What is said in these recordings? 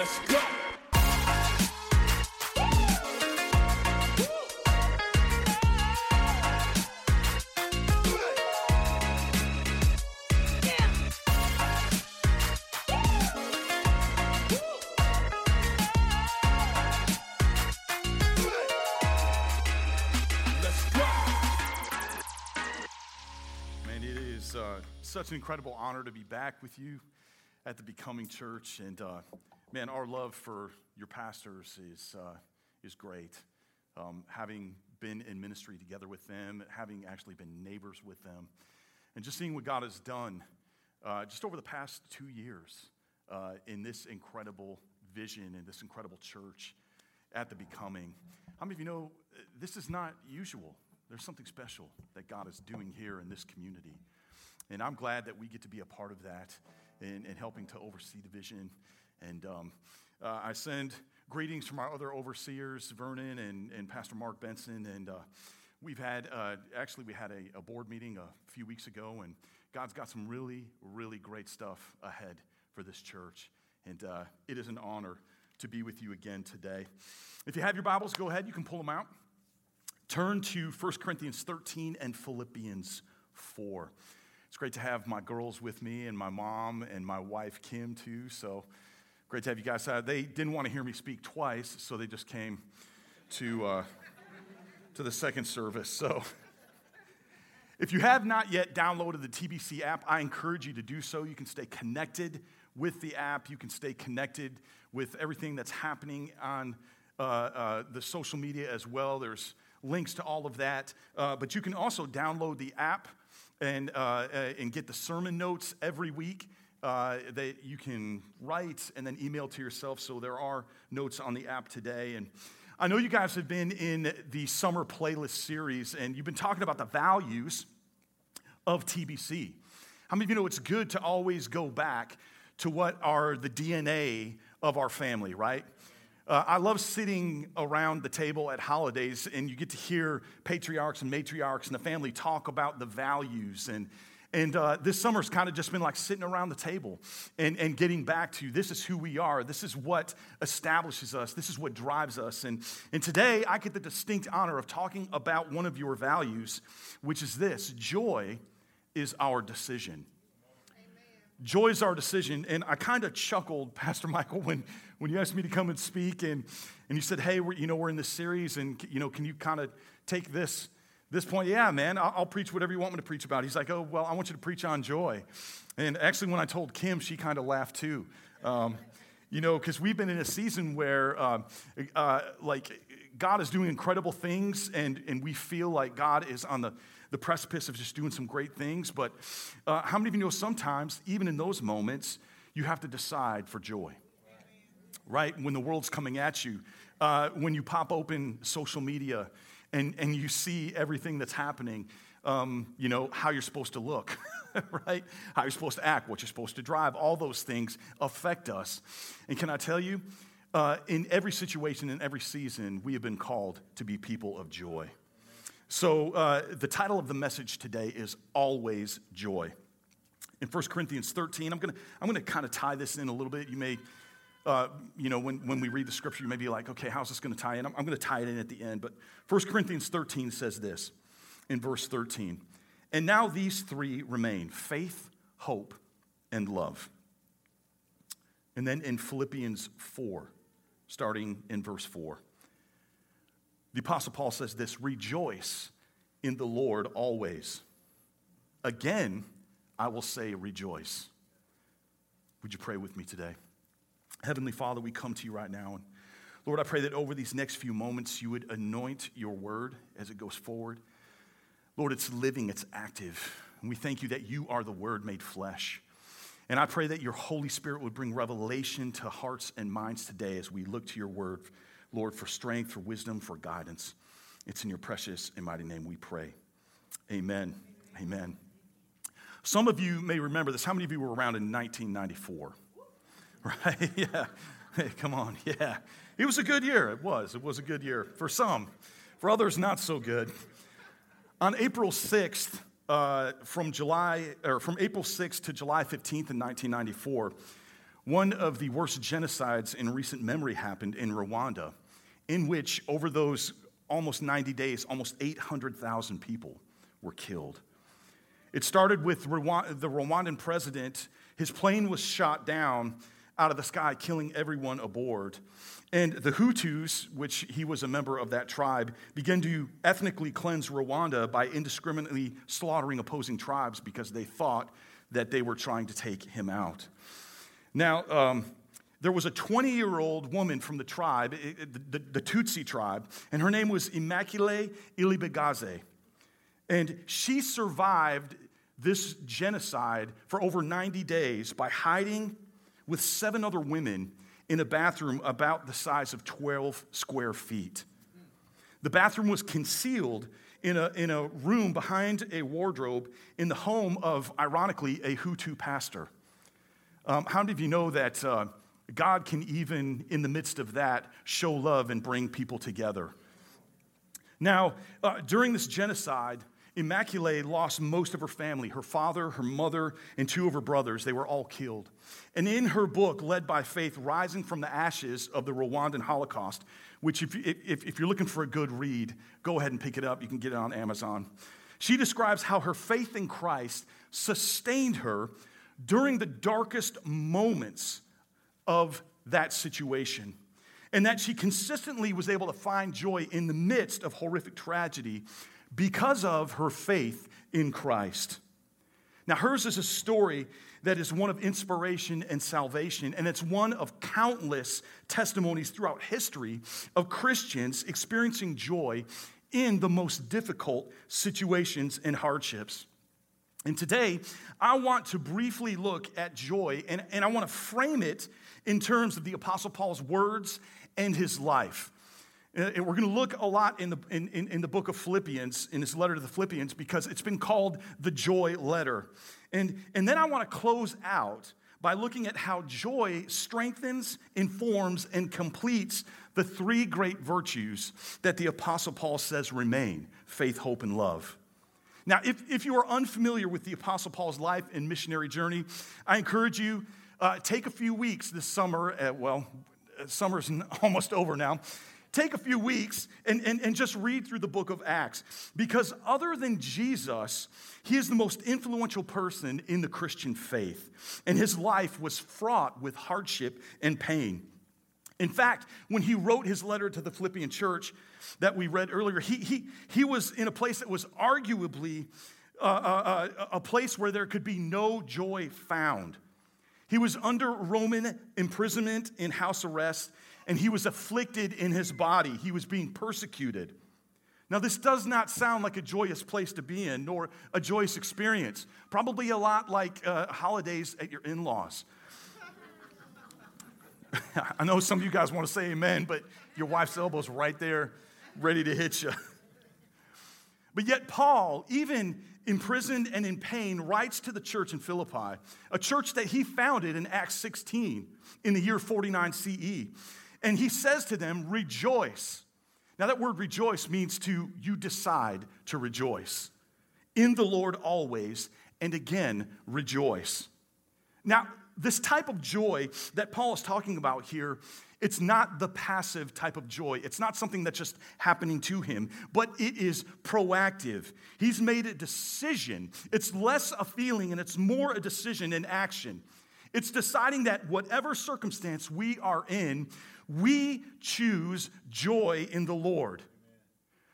Let's go. Let's. Man, it is uh, such an incredible honor to be back with you at the Becoming Church. And uh, man, our love for your pastors is, uh, is great. Um, having been in ministry together with them, having actually been neighbors with them, and just seeing what God has done uh, just over the past two years uh, in this incredible vision and this incredible church at the Becoming. How many of you know uh, this is not usual? There's something special that God is doing here in this community. And I'm glad that we get to be a part of that and, and helping to oversee the vision. And um, uh, I send greetings from our other overseers, Vernon and, and Pastor Mark Benson. And uh, we've had, uh, actually, we had a, a board meeting a few weeks ago, and God's got some really, really great stuff ahead for this church. And uh, it is an honor to be with you again today. If you have your Bibles, go ahead, you can pull them out. Turn to 1 Corinthians 13 and Philippians 4. It's great to have my girls with me and my mom and my wife Kim too. So great to have you guys. Uh, they didn't want to hear me speak twice, so they just came to, uh, to the second service. So if you have not yet downloaded the TBC app, I encourage you to do so. You can stay connected with the app, you can stay connected with everything that's happening on uh, uh, the social media as well. There's links to all of that. Uh, but you can also download the app and, uh, and get the sermon notes every week. Uh, that you can write and then email to yourself. So there are notes on the app today. And I know you guys have been in the summer playlist series and you've been talking about the values of TBC. How many of you know it's good to always go back to what are the DNA of our family, right? Uh, I love sitting around the table at holidays and you get to hear patriarchs and matriarchs and the family talk about the values. And, and uh, this summer's kind of just been like sitting around the table and, and getting back to this is who we are. This is what establishes us. This is what drives us. And, and today I get the distinct honor of talking about one of your values, which is this joy is our decision. Joy is our decision. And I kind of chuckled, Pastor Michael, when, when you asked me to come and speak and, and you said, hey, you know, we're in this series and, you know, can you kind of take this, this point? Yeah, man, I'll, I'll preach whatever you want me to preach about. He's like, oh, well, I want you to preach on joy. And actually, when I told Kim, she kind of laughed too. Um, you know, because we've been in a season where, uh, uh, like, God is doing incredible things, and, and we feel like God is on the, the precipice of just doing some great things. But uh, how many of you know sometimes, even in those moments, you have to decide for joy? Right? When the world's coming at you, uh, when you pop open social media and, and you see everything that's happening, um, you know, how you're supposed to look, right? How you're supposed to act, what you're supposed to drive, all those things affect us. And can I tell you, uh, in every situation, in every season, we have been called to be people of joy. So, uh, the title of the message today is Always Joy. In 1 Corinthians 13, I'm going to I'm gonna kind of tie this in a little bit. You may, uh, you know, when, when we read the scripture, you may be like, okay, how's this going to tie in? I'm, I'm going to tie it in at the end. But 1 Corinthians 13 says this in verse 13. And now these three remain faith, hope, and love. And then in Philippians 4, starting in verse 4, the Apostle Paul says this Rejoice in the Lord always. Again, I will say rejoice. Would you pray with me today? Heavenly Father, we come to you right now. And Lord, I pray that over these next few moments, you would anoint your word as it goes forward. Lord, it's living, it's active. And we thank you that you are the word made flesh. And I pray that your Holy Spirit would bring revelation to hearts and minds today as we look to your word, Lord, for strength, for wisdom, for guidance. It's in your precious and mighty name we pray. Amen. Amen. Some of you may remember this. How many of you were around in 1994? Right? Yeah. Hey, come on. Yeah. It was a good year. It was. It was a good year for some. For others, not so good. On April 6th, uh, from July or from April 6th to July 15th in 1994, one of the worst genocides in recent memory happened in Rwanda, in which, over those almost 90 days, almost 800,000 people were killed. It started with the Rwandan president. His plane was shot down out of the sky, killing everyone aboard. And the Hutus, which he was a member of that tribe, began to ethnically cleanse Rwanda by indiscriminately slaughtering opposing tribes because they thought that they were trying to take him out. Now, um, there was a 20 year old woman from the tribe, the, the, Tutsi tribe, and her name was Immaculée Ilibagiza. And she survived this genocide for over 90 days by hiding with seven other women in a bathroom about the size of 12 square feet. The bathroom was concealed in a, in a room behind a wardrobe in the home of, ironically, a Hutu pastor. Um, how many of you know that uh, God can, even in the midst of that, show love and bring people together? Now, uh, during this genocide, Immaculée lost most of her family her father, her mother, and two of her brothers. They were all killed. And in her book, Led by Faith Rising from the Ashes of the Rwandan Holocaust, which, if, if, if you're looking for a good read, go ahead and pick it up. You can get it on Amazon. She describes how her faith in Christ sustained her during the darkest moments of that situation, and that she consistently was able to find joy in the midst of horrific tragedy because of her faith in Christ. Now, hers is a story that is one of inspiration and salvation, and it's one of countless testimonies throughout history of Christians experiencing joy in the most difficult situations and hardships. And today, I want to briefly look at joy, and, and I want to frame it in terms of the Apostle Paul's words and his life. Uh, and we're going to look a lot in the, in, in, in, the book of Philippians, in his letter to the Philippians, because it's been called the joy letter. And, and then I want to close out by looking at how joy strengthens, informs, and completes the three great virtues that the Apostle Paul says remain faith, hope, and love. Now, if, if you are unfamiliar with the Apostle Paul's life and missionary journey, I encourage you uh, take a few weeks this summer. At, well, summer's almost over now take a few weeks and, and, and just read through the book of Acts. Because other than Jesus, he is the most influential person in the Christian faith. And his life was fraught with hardship and pain. In fact, when he wrote his letter to the Philippian church that we read earlier, he, he, he was in a place that was arguably uh, uh, uh a place where there could be no joy found. He was under Roman imprisonment in house arrest and he was afflicted in his body. He was being persecuted. Now, this does not sound like a joyous place to be in, nor a joyous experience. Probably a lot like uh, holidays at your in laws. I know some of you guys want to say amen, but your wife's elbow's right there, ready to hit you. But yet, Paul, even imprisoned and in pain, writes to the church in Philippi, a church that he founded in Acts 16 in the year 49 CE. And he says to them, Rejoice. Now, that word rejoice means to, you decide to rejoice in the Lord always, and again, rejoice. Now, this type of joy that Paul is talking about here, it's not the passive type of joy. It's not something that's just happening to him, but it is proactive. He's made a decision. It's less a feeling and it's more a decision in action. It's deciding that whatever circumstance we are in, we choose joy in the Lord.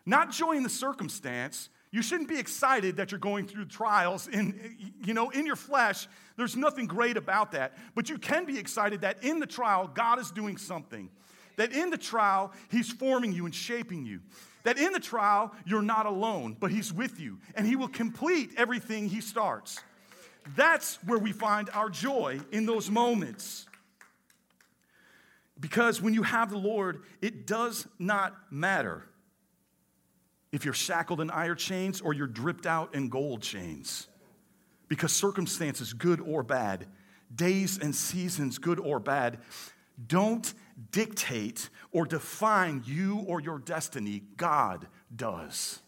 Not joy in the circumstance. You shouldn't be excited that you're going through trials in you know in your flesh. There's nothing great about that. But you can be excited that in the trial God is doing something. That in the trial he's forming you and shaping you. That in the trial you're not alone, but he's with you and he will complete everything he starts. That's where we find our joy in those moments. Because when you have the Lord, it does not matter if you're shackled in iron chains or you're dripped out in gold chains. Because circumstances, good or bad, days and seasons, good or bad, don't dictate or define you or your destiny. God does.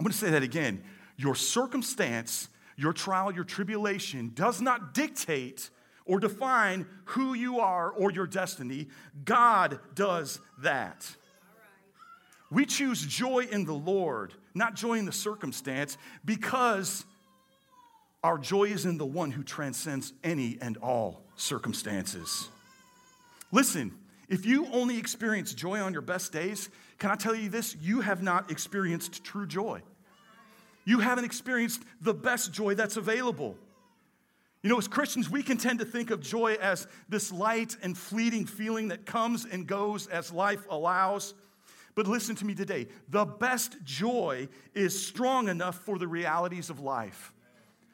I'm going to say that again. Your circumstance, your trial, your tribulation does not dictate or define who you are or your destiny. God does that. We choose joy in the Lord, not joy in the circumstance, because our joy is in the one who transcends any and all circumstances. Listen, if you only experience joy on your best days, can I tell you this? You have not experienced true joy. You haven't experienced the best joy that's available. You know, as Christians, we can tend to think of joy as this light and fleeting feeling that comes and goes as life allows. But listen to me today the best joy is strong enough for the realities of life,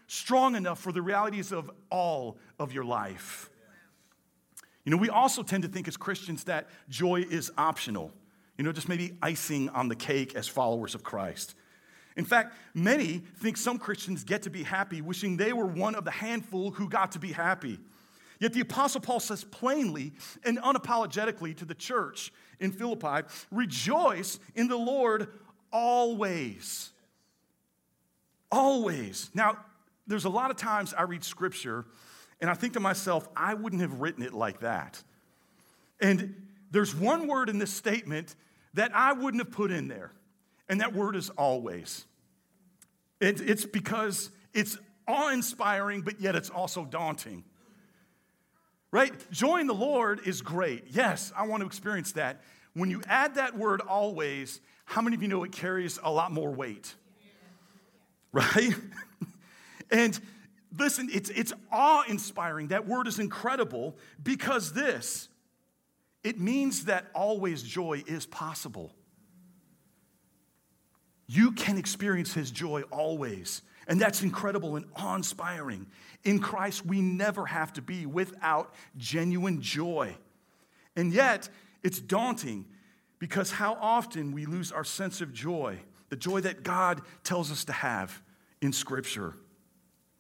strong enough for the realities of all of your life. You know, we also tend to think as Christians that joy is optional, you know, just maybe icing on the cake as followers of Christ. In fact, many think some Christians get to be happy wishing they were one of the handful who got to be happy. Yet the Apostle Paul says plainly and unapologetically to the church in Philippi rejoice in the Lord always. Always. Now, there's a lot of times I read scripture and I think to myself, I wouldn't have written it like that. And there's one word in this statement that I wouldn't have put in there. And that word is always. It, it's because it's awe inspiring, but yet it's also daunting. Right? Joy in the Lord is great. Yes, I want to experience that. When you add that word always, how many of you know it carries a lot more weight? Right? and listen, it's, it's awe inspiring. That word is incredible because this, it means that always joy is possible. You can experience His joy always. And that's incredible and awe inspiring. In Christ, we never have to be without genuine joy. And yet, it's daunting because how often we lose our sense of joy, the joy that God tells us to have in Scripture.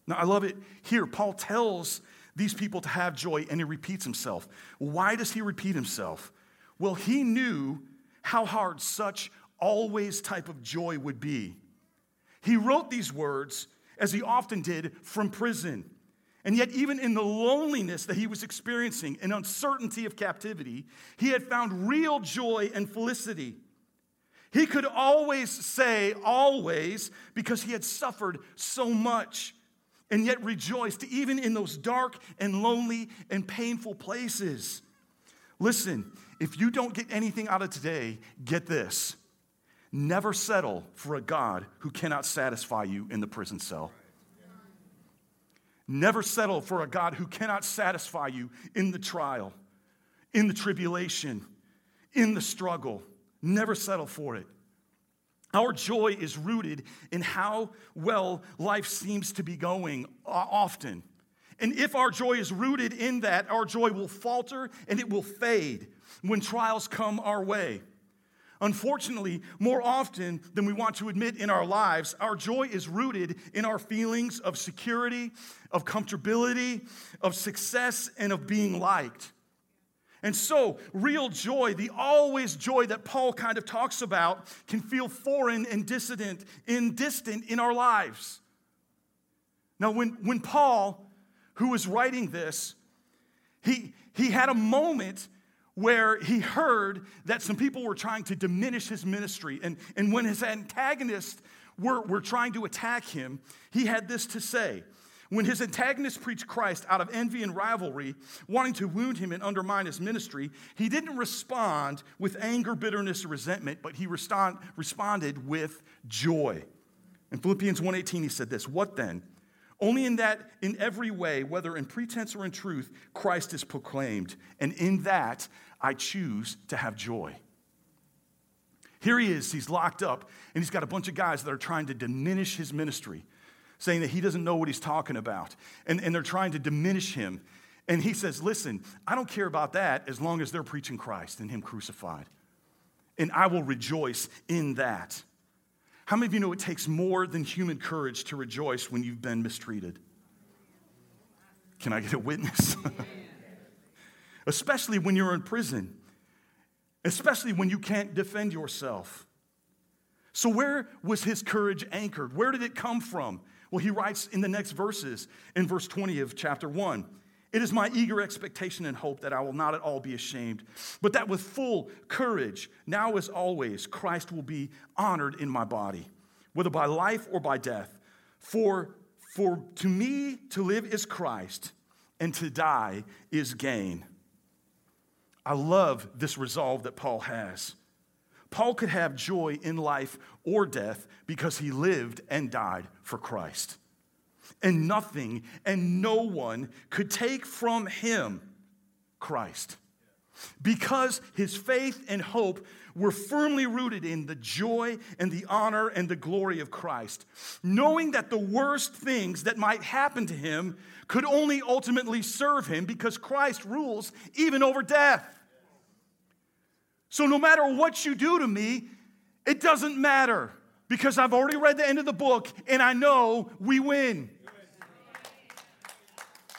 Now, I love it here. Paul tells these people to have joy and he repeats himself. Why does he repeat himself? Well, he knew how hard such always type of joy would be. He wrote these words, as he often did, from prison. And yet, even in the loneliness that he was experiencing and uncertainty of captivity, he had found real joy and felicity. He could always say, always, because he had suffered so much, and yet rejoiced, even in those dark and lonely and painful places. Listen, if you don't get anything out of today, get this Never settle for a God who cannot satisfy you in the prison cell. Never settle for a God who cannot satisfy you in the trial, in the tribulation, in the struggle. Never settle for it. Our joy is rooted in how well life seems to be going often. And if our joy is rooted in that, our joy will falter and it will fade when trials come our way. Unfortunately, more often than we want to admit in our lives, our joy is rooted in our feelings of security, of comfortability, of success, and of being liked. And so, real joy, the always joy that Paul kind of talks about, can feel foreign and dissident, and distant in our lives. Now, when, when Paul, who was writing this, he, he had a moment where he heard that some people were trying to diminish his ministry. And, and when his antagonists were, were trying to attack him, he had this to say. When his antagonists preached Christ out of envy and rivalry, wanting to wound him and undermine his ministry, he didn't respond with anger, bitterness, or resentment, but he respond, responded with joy. In Philippians 1:18 he said this, "What then? Only in that, in every way, whether in pretense or in truth, Christ is proclaimed. And in that, I choose to have joy. Here he is, he's locked up, and he's got a bunch of guys that are trying to diminish his ministry, saying that he doesn't know what he's talking about. And, and they're trying to diminish him. And he says, Listen, I don't care about that as long as they're preaching Christ and him crucified. And I will rejoice in that. How many of you know it takes more than human courage to rejoice when you've been mistreated? Can I get a witness? especially when you're in prison, especially when you can't defend yourself. So, where was his courage anchored? Where did it come from? Well, he writes in the next verses, in verse 20 of chapter 1 It is my eager expectation and hope that I will not at all be ashamed, but that with full courage, now as always, Christ will be honored in my body, whether by life or by death. For, for to me to live is Christ, and to die is gain. I love this resolve that Paul has. Paul could have joy in life or death because he lived and died for Christ and nothing and no one could take from him Christ. Because his faith and hope were firmly rooted in the joy and the honor and the glory of Christ, knowing that the worst things that might happen to him could only ultimately serve him because Christ rules even over death. So, no matter what you do to me, it doesn't matter because I've already read the end of the book and I know we win.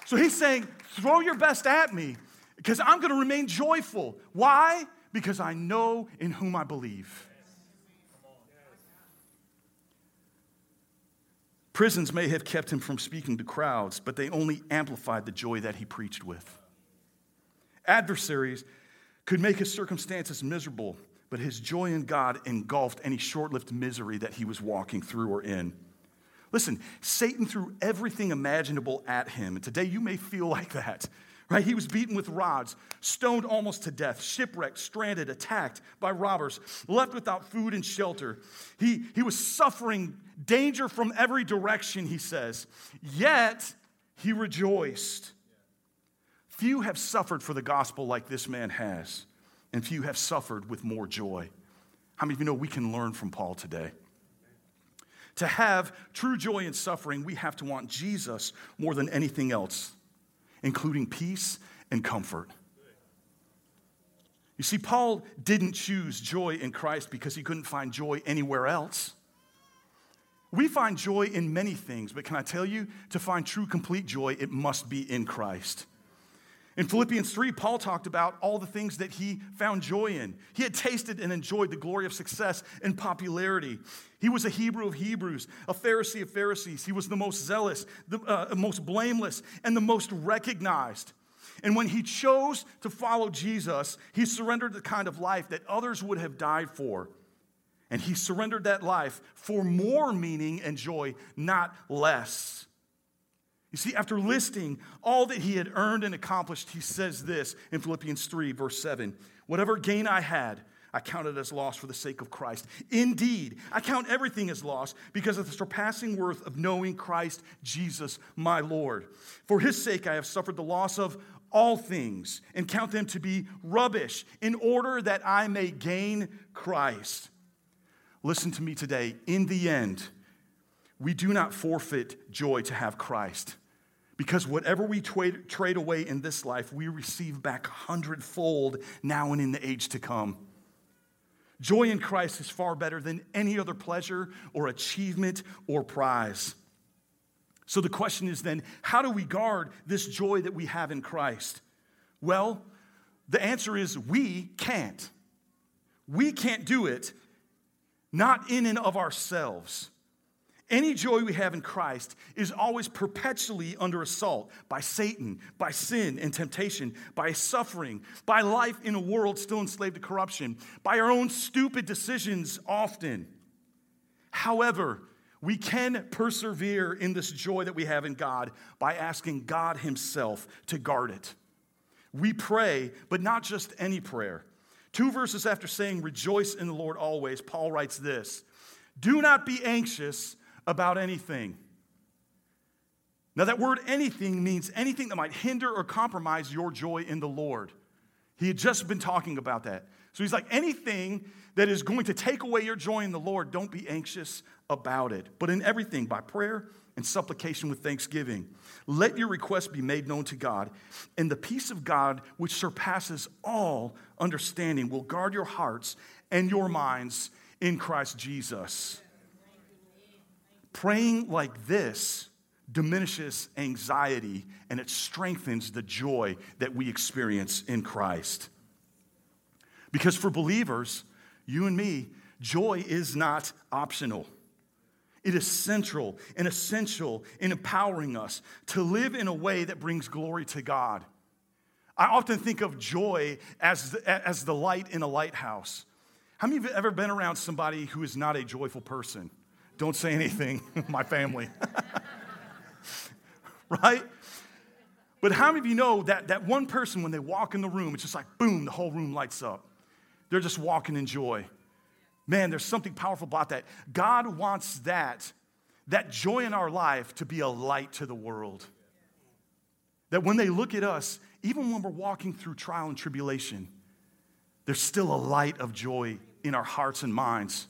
So he's saying, throw your best at me because I'm going to remain joyful. Why? Because I know in whom I believe. Prisons may have kept him from speaking to crowds, but they only amplified the joy that he preached with. Adversaries could make his circumstances miserable, but his joy in God engulfed any short lived misery that he was walking through or in. Listen, Satan threw everything imaginable at him. And today you may feel like that, right? He was beaten with rods, stoned almost to death, shipwrecked, stranded, attacked by robbers, left without food and shelter. He, he was suffering danger from every direction, he says. Yet he rejoiced. Few have suffered for the gospel like this man has, and few have suffered with more joy. How many of you know we can learn from Paul today? To have true joy in suffering, we have to want Jesus more than anything else, including peace and comfort. You see, Paul didn't choose joy in Christ because he couldn't find joy anywhere else. We find joy in many things, but can I tell you, to find true, complete joy, it must be in Christ. In Philippians 3, Paul talked about all the things that he found joy in. He had tasted and enjoyed the glory of success and popularity. He was a Hebrew of Hebrews, a Pharisee of Pharisees. He was the most zealous, the uh, most blameless, and the most recognized. And when he chose to follow Jesus, he surrendered the kind of life that others would have died for. And he surrendered that life for more meaning and joy, not less. You see, after listing all that he had earned and accomplished, he says this in Philippians 3, verse 7 Whatever gain I had, I counted as loss for the sake of Christ. Indeed, I count everything as loss because of the surpassing worth of knowing Christ Jesus, my Lord. For his sake, I have suffered the loss of all things and count them to be rubbish in order that I may gain Christ. Listen to me today. In the end, we do not forfeit joy to have Christ. Because whatever we trade, away in this life, we receive back hundredfold now and in the age to come. Joy in Christ is far better than any other pleasure or achievement or prize. So the question is then, how do we guard this joy that we have in Christ? Well, the answer is we can't. We can't do it, not in and of ourselves. Any joy we have in Christ is always perpetually under assault by Satan, by sin and temptation, by suffering, by life in a world still enslaved to corruption, by our own stupid decisions often. However, we can persevere in this joy that we have in God by asking God Himself to guard it. We pray, but not just any prayer. Two verses after saying, Rejoice in the Lord always, Paul writes this Do not be anxious about anything. Now, that word anything means anything that might hinder or compromise your joy in the Lord. He had just been talking about that. So he's like, anything that is going to take away your joy in the Lord, don't be anxious about it. But in everything, by prayer and supplication with thanksgiving, let your requests be made known to God. And the peace of God, which surpasses all understanding, will guard your hearts and your minds in Christ Jesus. Praying like this diminishes anxiety and it strengthens the joy that we experience in Christ. Because for believers, you and me, joy is not optional. It is central and essential in empowering us to live in a way that brings glory to God. I often think of joy as the, as the light in a lighthouse. How many of you have ever been around somebody who is not a joyful person? Don't say anything, my family. right? But how many of you know that, that one person, when they walk in the room, it's just like boom, the whole room lights up? They're just walking in joy. Man, there's something powerful about that. God wants that, that joy in our life to be a light to the world. That when they look at us, even when we're walking through trial and tribulation, there's still a light of joy in our hearts and minds.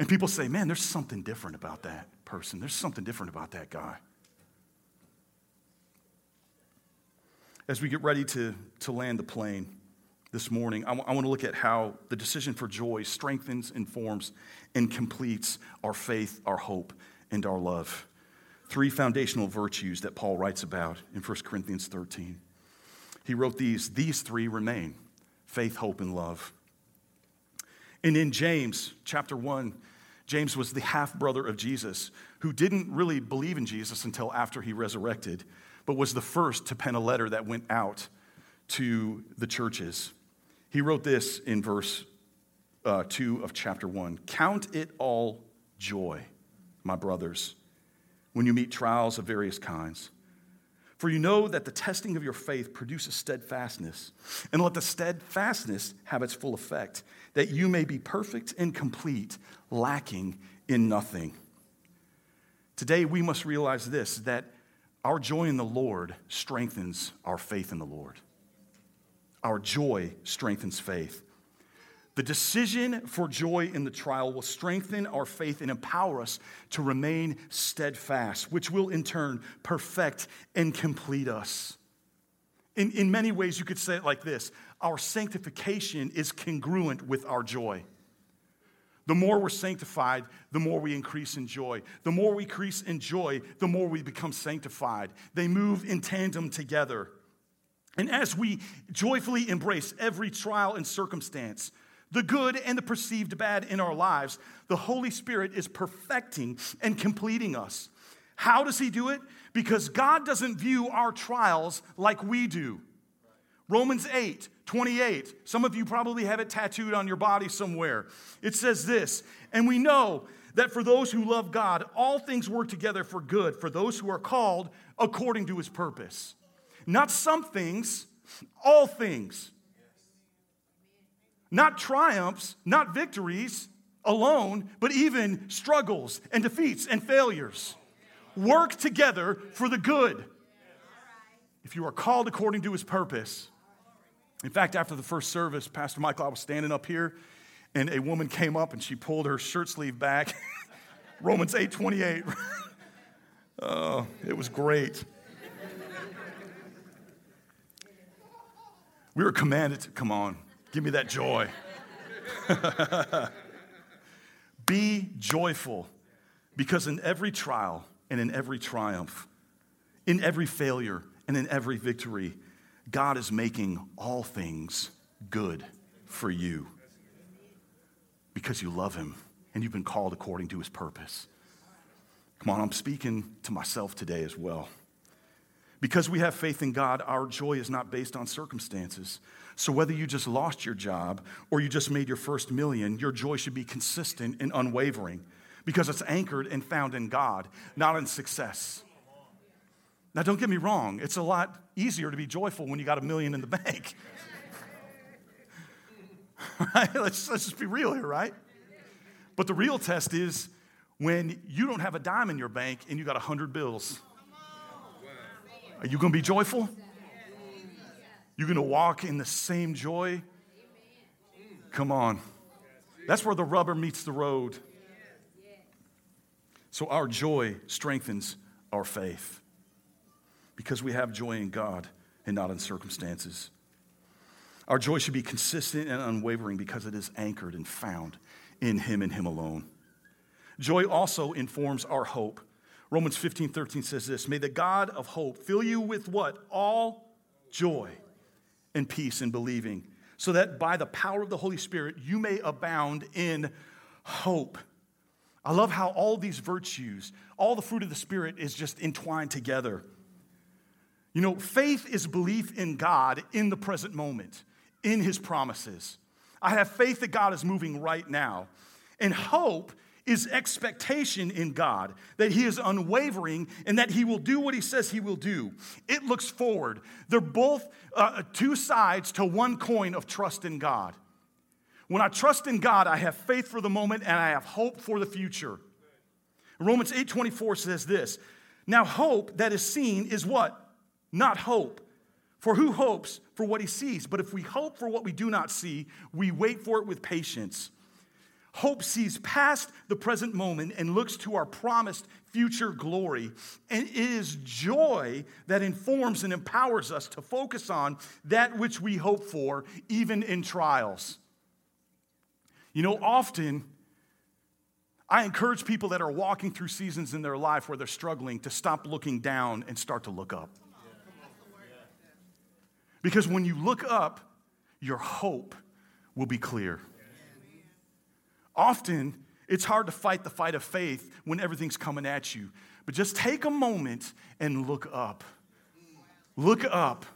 And people say, man, there's something different about that person. There's something different about that guy. As we get ready to, to land the plane, this morning, I, w- I want to look at how the decision for joy strengthens, informs, and completes our faith, our hope, and our love. Three foundational virtues that Paul writes about in 1 Corinthians 13. He wrote these, these three remain faith, hope, and love. And in James chapter 1, James was the half brother of Jesus who didn't really believe in Jesus until after he resurrected, but was the first to pen a letter that went out to the churches. He wrote this in verse uh, 2 of chapter 1 Count it all joy, my brothers, when you meet trials of various kinds. For you know that the testing of your faith produces steadfastness, and let the steadfastness have its full effect, that you may be perfect and complete, lacking in nothing. Today, we must realize this that our joy in the Lord strengthens our faith in the Lord. Our joy strengthens faith. The decision for joy in the trial will strengthen our faith and empower us to remain steadfast, which will in turn perfect and complete us. In, in many ways, you could say it like this our sanctification is congruent with our joy. The more we're sanctified, the more we increase in joy. The more we increase in joy, the more we become sanctified. They move in tandem together. And as we joyfully embrace every trial and circumstance, the good and the perceived bad in our lives, the Holy Spirit is perfecting and completing us. How does He do it? Because God doesn't view our trials like we do. Romans 8, 28. Some of you probably have it tattooed on your body somewhere. It says this, and we know that for those who love God, all things work together for good, for those who are called according to his purpose. Not some things, all things. Not triumphs, not victories alone, but even struggles and defeats and failures. Work together for the good. If you are called according to his purpose. In fact, after the first service, Pastor Michael, I was standing up here, and a woman came up and she pulled her shirt sleeve back. Romans 8 28. oh, it was great. We were commanded to, come on, give me that joy. Be joyful because in every trial and in every triumph, in every failure and in every victory, God is making all things good for you because you love Him and you've been called according to His purpose. Come on, I'm speaking to myself today as well. Because we have faith in God, our joy is not based on circumstances. So whether you just lost your job or you just made your first million, your joy should be consistent and unwavering because it's anchored and found in God, not in success. Now, don't get me wrong, it's a lot easier to be joyful when you got a million in the bank. right? Let's, let's just be real here, right? But the real test is when you don't have a dime in your bank and you got a hundred bills. Are you going to be joyful? You're going to walk in the same joy? Come on. That's where the rubber meets the road. So our joy strengthens our faith because we have joy in God and not in circumstances. Our joy should be consistent and unwavering because it is anchored and found in Him and Him alone. Joy also informs our hope Romans 15, 13 says this May the God of hope fill you with what? All joy and peace in believing, so that by the power of the Holy Spirit you may abound in hope. I love how all these virtues, all the fruit of the Spirit is just entwined together. You know, faith is belief in God in the present moment, in His promises. I have faith that God is moving right now. And hope is expectation in God, that He is unwavering and that He will do what He says He will do. It looks forward. They're both uh, two sides to one coin of trust in God. When I trust in God, I have faith for the moment and I have hope for the future. Romans 8:24 says this. Now hope that is seen is what? Not hope. For who hopes for what he sees? But if we hope for what we do not see, we wait for it with patience. Hope sees past the present moment and looks to our promised future glory. And it is joy that informs and empowers us to focus on that which we hope for, even in trials. You know, often I encourage people that are walking through seasons in their life where they're struggling to stop looking down and start to look up. Because when you look up, your hope will be clear. Often, it's hard to fight the fight of faith when everything's coming at you. But just take a moment and look up. Look up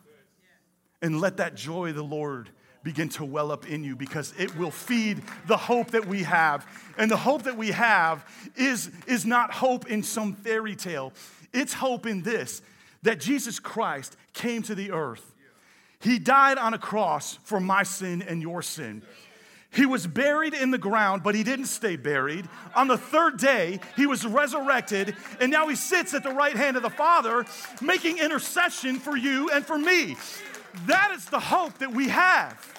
and let that joy of the Lord begin to well up in you because it will feed the hope that we have. And the hope that we have is, is not hope in some fairy tale, it's hope in this that Jesus Christ came to the earth. He died on a cross for my sin and your sin. He was buried in the ground, but he didn't stay buried. On the third day, he was resurrected, and now he sits at the right hand of the Father, making intercession for you and for me. That is the hope that we have.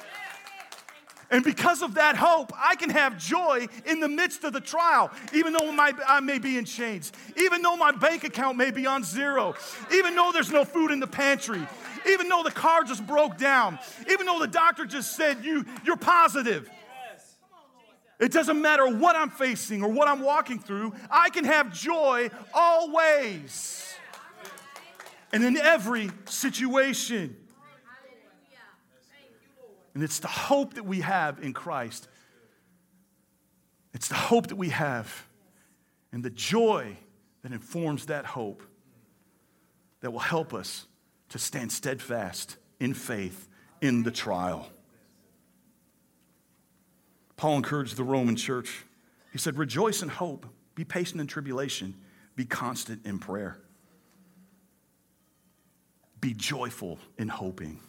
And because of that hope, I can have joy in the midst of the trial, even though my, I may be in chains, even though my bank account may be on zero, even though there's no food in the pantry, even though the car just broke down, even though the doctor just said you, you're positive. It doesn't matter what I'm facing or what I'm walking through, I can have joy always and in every situation. And it's the hope that we have in Christ. It's the hope that we have and the joy that informs that hope that will help us to stand steadfast in faith in the trial. Paul encouraged the Roman church. He said, Rejoice in hope, be patient in tribulation, be constant in prayer, be joyful in hoping.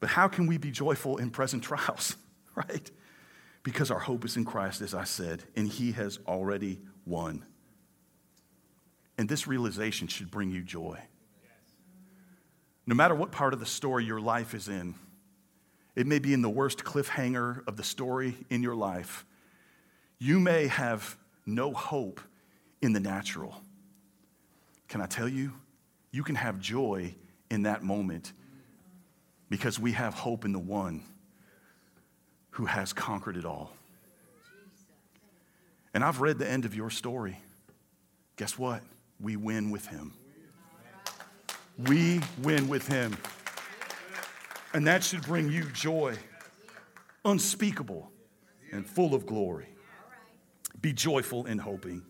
But how can we be joyful in present trials, right? Because our hope is in Christ, as I said, and He has already won. And this realization should bring you joy. No matter what part of the story your life is in, it may be in the worst cliffhanger of the story in your life. You may have no hope in the natural. Can I tell you? You can have joy in that moment because we have hope in the one who has conquered it all. And I've read the end of your story. Guess what? We win with him. We win with him. And that should bring you joy, unspeakable and full of glory. Be joyful in hoping.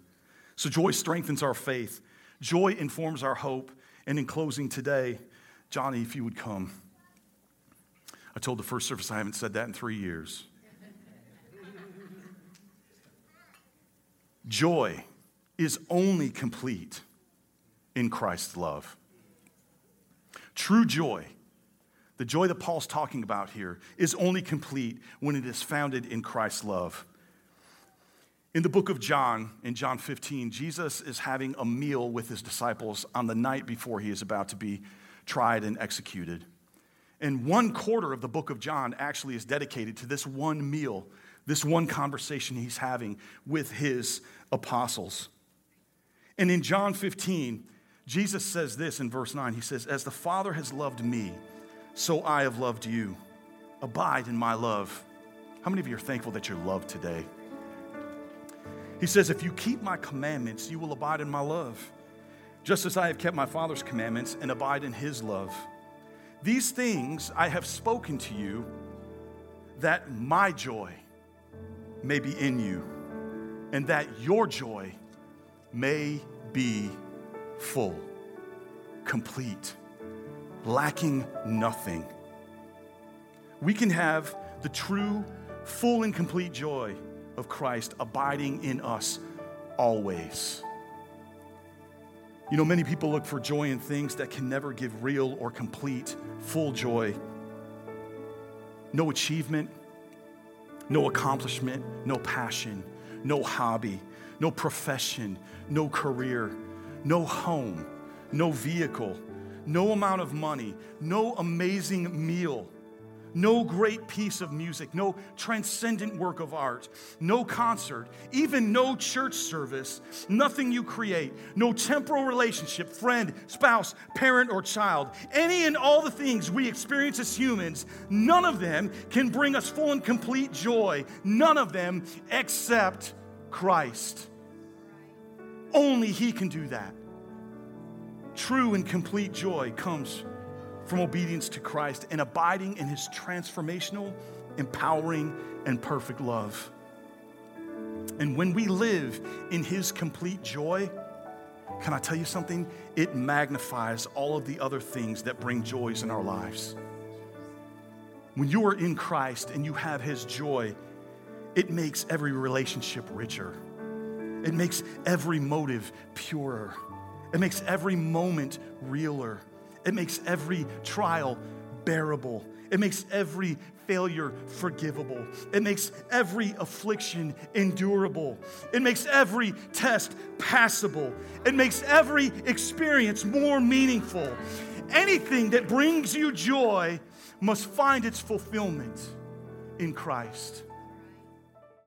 So, joy strengthens our faith, joy informs our hope. And in closing today, Johnny, if you would come. I told the first service I haven't said that in three years. Joy is only complete in Christ's love. True joy, the joy that Paul's talking about here, is only complete when it is founded in Christ's love. In the book of John, in John 15, Jesus is having a meal with his disciples on the night before he is about to be tried and executed. And one quarter of the book of John actually is dedicated to this one meal, this one conversation he's having with his apostles. And in John 15, Jesus says this in verse 9 He says, As the Father has loved me, so I have loved you. Abide in my love. How many of you are thankful that you're loved today? He says, If you keep my commandments, you will abide in my love, just as I have kept my Father's commandments and abide in his love. These things I have spoken to you that my joy may be in you and that your joy may be full, complete, lacking nothing. We can have the true, full, and complete joy of Christ abiding in us always. You know, many people look for joy in things that can never give real or complete, full joy. No achievement, no accomplishment, no passion, no hobby, no profession, no career, no home, no vehicle, no amount of money, no amazing meal no great piece of music, no transcendent work of art, no concert, even no church service, nothing you create, no temporal relationship, friend, spouse, parent, or child, any and all the things we experience as humans, none of them can bring us full and complete joy. None of them except Christ. Only He can do that. True and complete joy comes from obedience to Christ and abiding in his transformational, empowering, and perfect love. And when we live in his complete joy, can I tell you something? It magnifies all of the other things that bring joys in our lives. When you are in Christ and you have his joy, it makes every relationship richer. It makes every motive purer. It makes every moment realer. It makes every trial bearable. It makes every failure forgivable. It makes every affliction endurable. It makes every test passable. It makes every experience more meaningful. Anything that brings you joy must find its fulfillment in Christ.